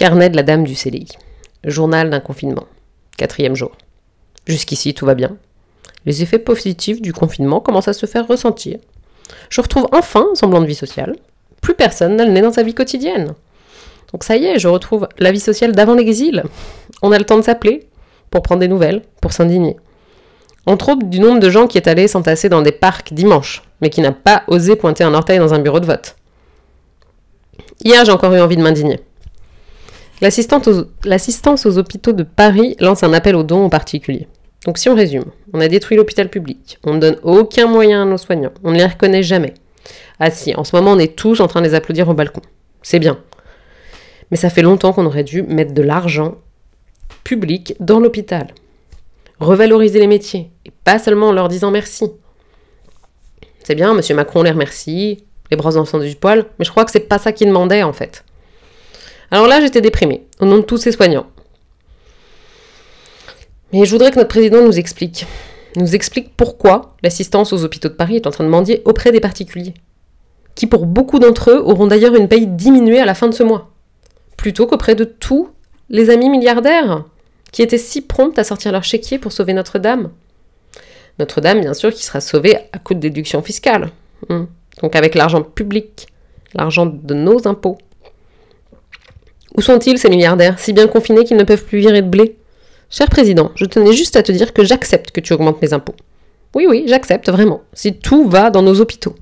Carnet de la dame du CDI. Journal d'un confinement. Quatrième jour. Jusqu'ici, tout va bien. Les effets positifs du confinement commencent à se faire ressentir. Je retrouve enfin un semblant de vie sociale. Plus personne nez dans sa vie quotidienne. Donc ça y est, je retrouve la vie sociale d'avant l'exil. On a le temps de s'appeler, pour prendre des nouvelles, pour s'indigner. Entre autres du nombre de gens qui est allé s'entasser dans des parcs dimanche, mais qui n'a pas osé pointer un orteil dans un bureau de vote. Hier, j'ai encore eu envie de m'indigner. L'assistance aux, hôpitaux de Paris lance un appel aux dons en particulier. Donc si on résume, on a détruit l'hôpital public, on ne donne aucun moyen à nos soignants, on ne les reconnaît jamais. Ah si, en ce moment on est tous en train de les applaudir au balcon. C'est bien. Mais ça fait longtemps qu'on aurait dû mettre de l'argent public dans l'hôpital. Revaloriser les métiers, et pas seulement en leur disant merci. C'est bien, monsieur Macron les remercie, les bras enfants du poil, mais je crois que c'est pas ça qu'il demandait en fait. Alors là, j'étais déprimée, au nom de tous ces soignants. Mais je voudrais que notre président nous explique. Nous explique pourquoi l'assistance aux hôpitaux de Paris est en train de mendier auprès des particuliers. Qui pour beaucoup d'entre eux auront d'ailleurs une paye diminuée à la fin de ce mois. Plutôt qu'auprès de tous les amis milliardaires qui étaient si prompts à sortir leur chéquier pour sauver Notre-Dame. Notre-Dame, bien sûr, qui sera sauvée à coup de déduction fiscale. Hmm. Donc avec l'argent public, l'argent de nos impôts. Où sont-ils ces milliardaires, si bien confinés qu'ils ne peuvent plus virer de blé? Cher président, je tenais juste à te dire que j'accepte que tu augmentes mes impôts. Oui, oui, j'accepte vraiment, si tout va dans nos hôpitaux.